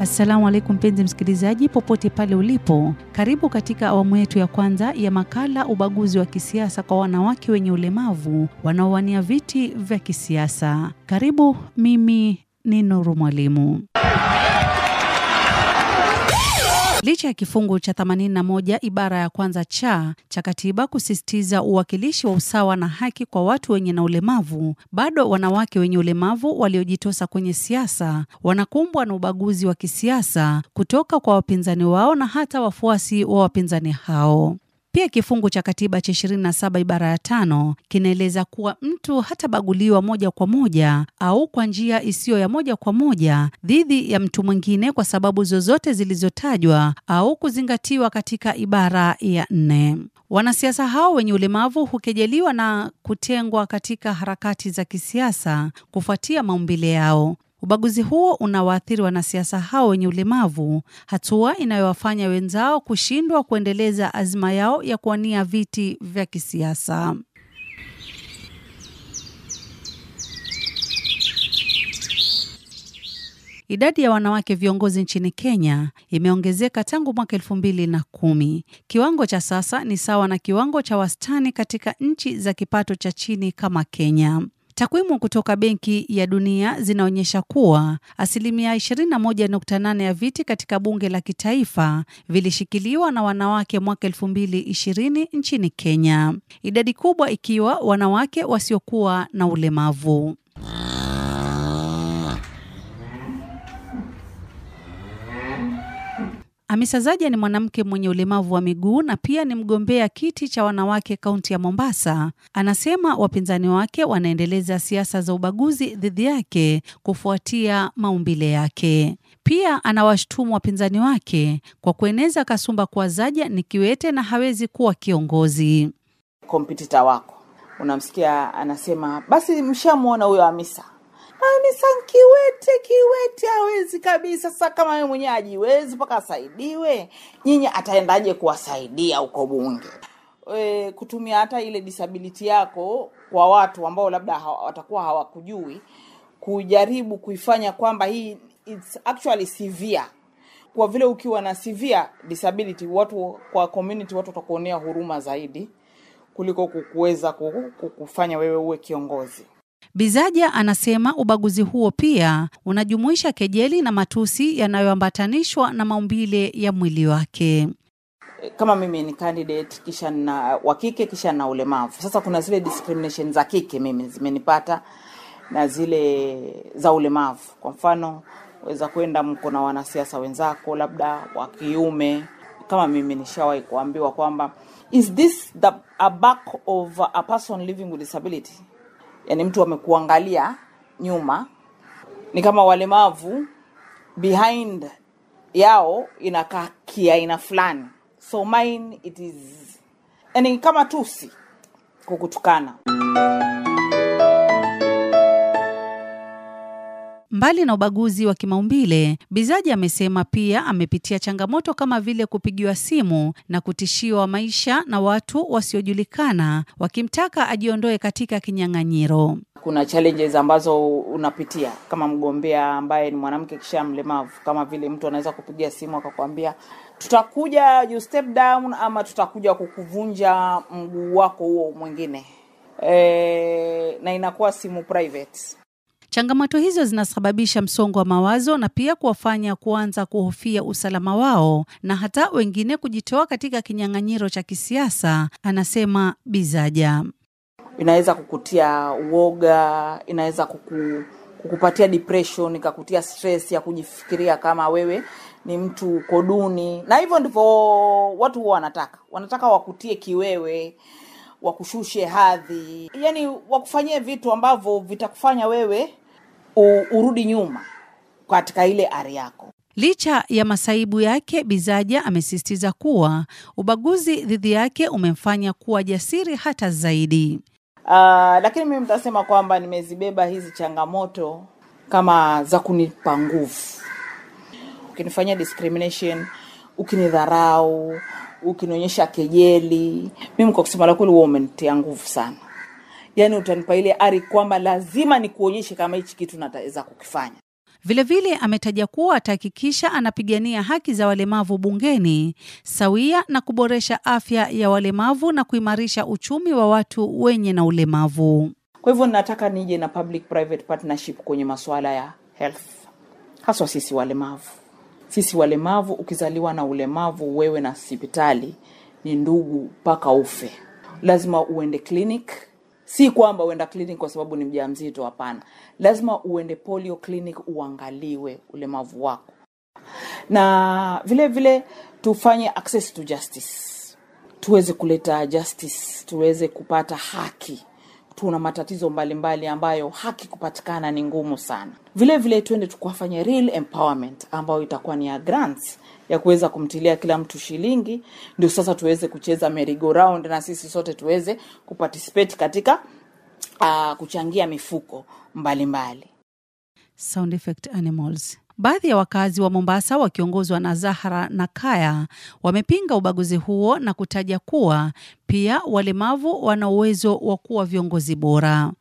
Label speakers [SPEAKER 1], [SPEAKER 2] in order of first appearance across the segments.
[SPEAKER 1] Assalamu alaikum mpenzi msikilizaji, popote pale ulipo, karibu katika awamu yetu ya kwanza ya makala ubaguzi wa kisiasa kwa wanawake wenye ulemavu wanaowania viti vya kisiasa. Karibu, mimi ni Nuru Mwalimu. Licha ya kifungu cha 81 ibara ya kwanza cha cha katiba kusisitiza uwakilishi wa usawa na haki kwa watu wenye na ulemavu, bado wanawake wenye ulemavu waliojitosa kwenye siasa wanakumbwa na ubaguzi wa kisiasa kutoka kwa wapinzani wao na hata wafuasi wa wapinzani hao. Pia kifungu cha katiba cha 27 ibara ya tano kinaeleza kuwa mtu hatabaguliwa moja kwa moja au kwa njia isiyo ya moja kwa moja dhidi ya mtu mwingine kwa sababu zozote zilizotajwa au kuzingatiwa katika ibara ya nne. Wanasiasa hao wenye ulemavu hukejeliwa na kutengwa katika harakati za kisiasa kufuatia maumbile yao. Ubaguzi huo unawaathiri wanasiasa hao wenye ulemavu, hatua inayowafanya wenzao kushindwa kuendeleza azma yao ya kuwania viti vya kisiasa. Idadi ya wanawake viongozi nchini Kenya imeongezeka tangu mwaka elfu mbili na kumi. Kiwango cha sasa ni sawa na kiwango cha wastani katika nchi za kipato cha chini kama Kenya. Takwimu kutoka Benki ya Dunia zinaonyesha kuwa asilimia 21.8 ya viti katika bunge la kitaifa vilishikiliwa na wanawake mwaka 2020 nchini Kenya, idadi kubwa ikiwa wanawake wasiokuwa na ulemavu. Hamisa Zaja ni mwanamke mwenye ulemavu wa miguu na pia ni mgombea kiti cha wanawake kaunti ya Mombasa. Anasema wapinzani wake wanaendeleza siasa za ubaguzi dhidi yake kufuatia maumbile yake. Pia anawashtumu wapinzani wake kwa kueneza kasumba kuwa Zaja ni kiwete na hawezi kuwa kiongozi.
[SPEAKER 2] Kompetita wako unamsikia anasema, basi mshamwona huyo Hamisa Hamisa kiwete, kiwete hawezi kabisa. Sasa kama wewe mwenyewe ajiwezi mpaka asaidiwe, nyinyi ataendaje kuwasaidia huko bunge? E, kutumia hata ile disability yako kwa watu ambao labda hawa, watakuwa hawakujui, kujaribu kuifanya kwamba hii it's actually severe. Kwa vile ukiwa na severe disability, watu kwa community, watu watakuonea huruma zaidi kuliko kukuweza kufanya wewe uwe kiongozi.
[SPEAKER 1] Bizaja anasema ubaguzi huo pia unajumuisha kejeli na matusi yanayoambatanishwa na maumbile ya mwili wake.
[SPEAKER 2] Kama mimi ni candidate kisha na wa kike kisha na ulemavu, sasa kuna zile discrimination za kike mimi zimenipata na zile za ulemavu. Kwa mfano, weza kwenda mko na wanasiasa wenzako labda wa kiume, kama mimi nishawahi kuambiwa kwamba is this the a back of a person living with disability yani mtu amekuangalia nyuma, ni kama walemavu behind yao inakaa kiaina fulani, so mine it is yani kama tusi kukutukana.
[SPEAKER 1] Mbali na ubaguzi wa kimaumbile, Bizaji amesema pia amepitia changamoto kama vile kupigiwa simu na kutishiwa maisha na watu wasiojulikana wakimtaka ajiondoe katika kinyang'anyiro.
[SPEAKER 2] Kuna challenges ambazo unapitia kama mgombea ambaye ni mwanamke kisha mlemavu, kama vile mtu anaweza kupigia simu akakwambia tutakuja you step down, ama tutakuja kukuvunja mguu wako huo mwingine e, na inakuwa simu private.
[SPEAKER 1] Changamoto hizo zinasababisha msongo wa mawazo na pia kuwafanya kuanza kuhofia usalama wao na hata wengine kujitoa katika kinyang'anyiro cha kisiasa, anasema Bizaja.
[SPEAKER 2] Inaweza kukutia uoga, inaweza kuku, kukupatia depression, ikakutia stress ya kujifikiria kama wewe ni mtu uko duni, na hivyo ndivyo watu huwa wanataka, wanataka wakutie kiwewe wakushushe hadhi, yani wakufanyie vitu ambavyo vitakufanya wewe u, urudi nyuma katika ile ari yako.
[SPEAKER 1] Licha ya masaibu yake, Bizaja amesisitiza kuwa ubaguzi dhidi yake umemfanya kuwa jasiri hata zaidi.
[SPEAKER 2] Uh, lakini mimi mtasema kwamba nimezibeba hizi changamoto kama za kunipa nguvu. Ukinifanyia discrimination, ukinidharau, ukinionyesha kejeli, mimi kwa kusema la kweli, huwa umenitia nguvu sana. Yaani utanipa ile ari kwamba lazima nikuonyeshe kama hichi kitu nataweza kukifanya.
[SPEAKER 1] Vilevile ametaja kuwa atahakikisha anapigania haki za walemavu bungeni sawia na kuboresha afya ya walemavu na kuimarisha uchumi wa watu wenye na ulemavu.
[SPEAKER 2] Kwa hivyo nataka nije na public private partnership kwenye masuala ya health, haswa sisi walemavu. Sisi walemavu, ukizaliwa na ulemavu, wewe na hospitali ni ndugu mpaka ufe. Lazima uende clinic, si kwamba uenda clinic kwa sababu ni mjamzito, hapana. Lazima uende polio clinic uangaliwe ulemavu wako, na vile vile tufanye access to justice, tuweze kuleta justice, tuweze kupata haki tuna matatizo mbalimbali mbali ambayo haki kupatikana ni ngumu sana. Vile vile tuende tukafanya real empowerment ambayo itakuwa ni ya grants ya kuweza kumtilia kila mtu shilingi, ndio sasa tuweze kucheza merry round na sisi sote tuweze kuparticipate katika uh, kuchangia mifuko mbalimbali mbali.
[SPEAKER 1] Sound effect animals. Baadhi ya wakazi wa Mombasa wakiongozwa na Zahra na Kaya wamepinga ubaguzi huo na kutaja kuwa pia walemavu wana uwezo wa kuwa viongozi bora.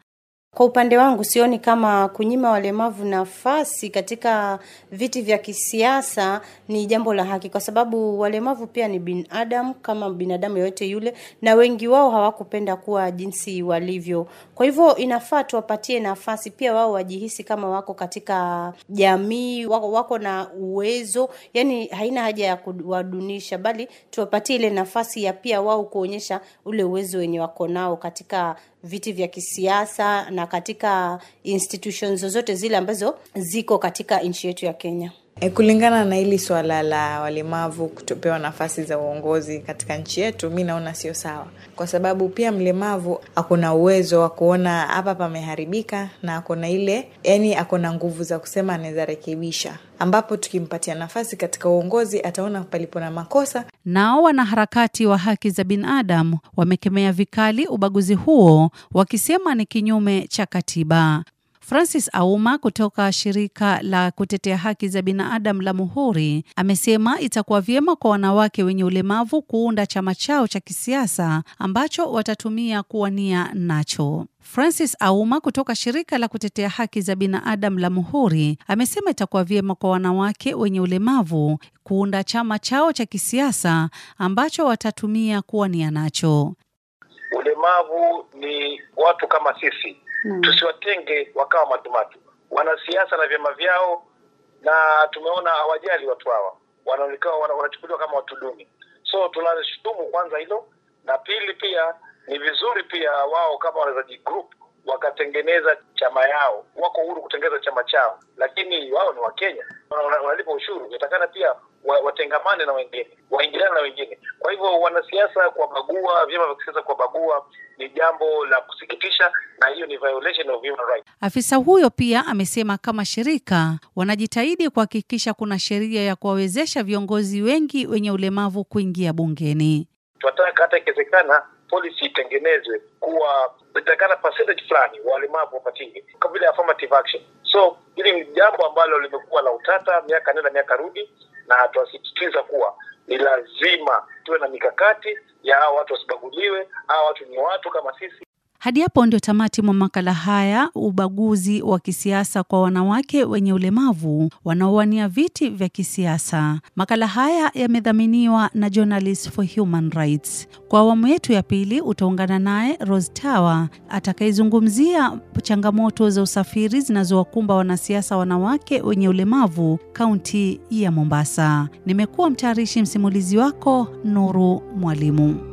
[SPEAKER 3] Kwa upande wangu sioni kama kunyima walemavu nafasi katika viti vya kisiasa ni jambo la haki, kwa sababu walemavu pia ni binadamu kama binadamu yoyote yule, na wengi wao hawakupenda kuwa jinsi walivyo. Kwa hivyo inafaa tuwapatie nafasi pia wao wajihisi kama wako katika jamii, wako, wako na uwezo. Yani haina haja ya kuwadunisha, bali tuwapatie ile nafasi ya pia wao kuonyesha ule uwezo wenye wako nao katika viti vya kisiasa na katika institutions zozote zile ambazo ziko katika nchi yetu ya Kenya.
[SPEAKER 4] E, kulingana na hili swala la walemavu kutopewa nafasi za uongozi katika nchi yetu, mi naona sio sawa, kwa sababu pia mlemavu akona uwezo wa kuona hapa pameharibika na akona ile, yani akona nguvu za kusema anaweza rekebisha, ambapo tukimpatia nafasi katika uongozi ataona palipo na makosa.
[SPEAKER 1] Nao wanaharakati wa haki za binadamu wamekemea vikali ubaguzi huo, wakisema ni kinyume cha katiba. Francis Auma kutoka shirika la kutetea haki za binadamu la Muhuri amesema itakuwa vyema kwa wanawake wenye ulemavu kuunda chama chao cha kisiasa ambacho watatumia kuwania nacho. Francis Auma kutoka shirika la kutetea haki za binadamu la Muhuri amesema itakuwa vyema kwa wanawake wenye ulemavu kuunda chama chao cha kisiasa ambacho watatumia kuwania nacho.
[SPEAKER 5] Ulemavu ni watu kama sisi Tusiwatenge wakawa matumatu. Wanasiasa na vyama vyao, na tumeona hawajali watu hawa, wanaonekana wanachukuliwa kama watu duni. So tunashutumu kwanza hilo, na pili pia ni vizuri pia wao kama wanaweza group wakatengeneza chama yao, wako huru kutengeneza chama chao, lakini wao ni Wakenya, wanalipa ushuru, inatakana pia watengamane na wengine, waingiliane na wengine. Kwa hivyo wanasiasa kuwabagua, vyama vya kisiasa kuwabagua ni jambo la kusikitisha, na hiyo ni violation of human rights.
[SPEAKER 1] Afisa huyo pia amesema kama shirika wanajitahidi kuhakikisha kuna sheria ya kuwawezesha viongozi wengi wenye ulemavu kuingia bungeni.
[SPEAKER 5] Tunataka hata ikiwezekana policy itengenezwe kuwa itakana percentage fulani walemavu wapatiwe kama vile affirmative action. So hili ni jambo ambalo limekuwa la utata miaka nenda miaka rudi, na tunasisitiza kuwa ni lazima tuwe na mikakati ya hawa watu wasibaguliwe. Hawa watu ni watu kama sisi.
[SPEAKER 1] Hadi hapo ndio tamati mwa makala haya, ubaguzi wa kisiasa kwa wanawake wenye ulemavu wanaowania viti vya kisiasa. Makala haya yamedhaminiwa na Journalists for Human Rights. Kwa awamu yetu ya pili utaungana naye Rose Tawa atakayezungumzia changamoto za usafiri zinazowakumba wanasiasa wanawake wenye ulemavu kaunti ya Mombasa. Nimekuwa mtayarishi msimulizi wako Nuru Mwalimu.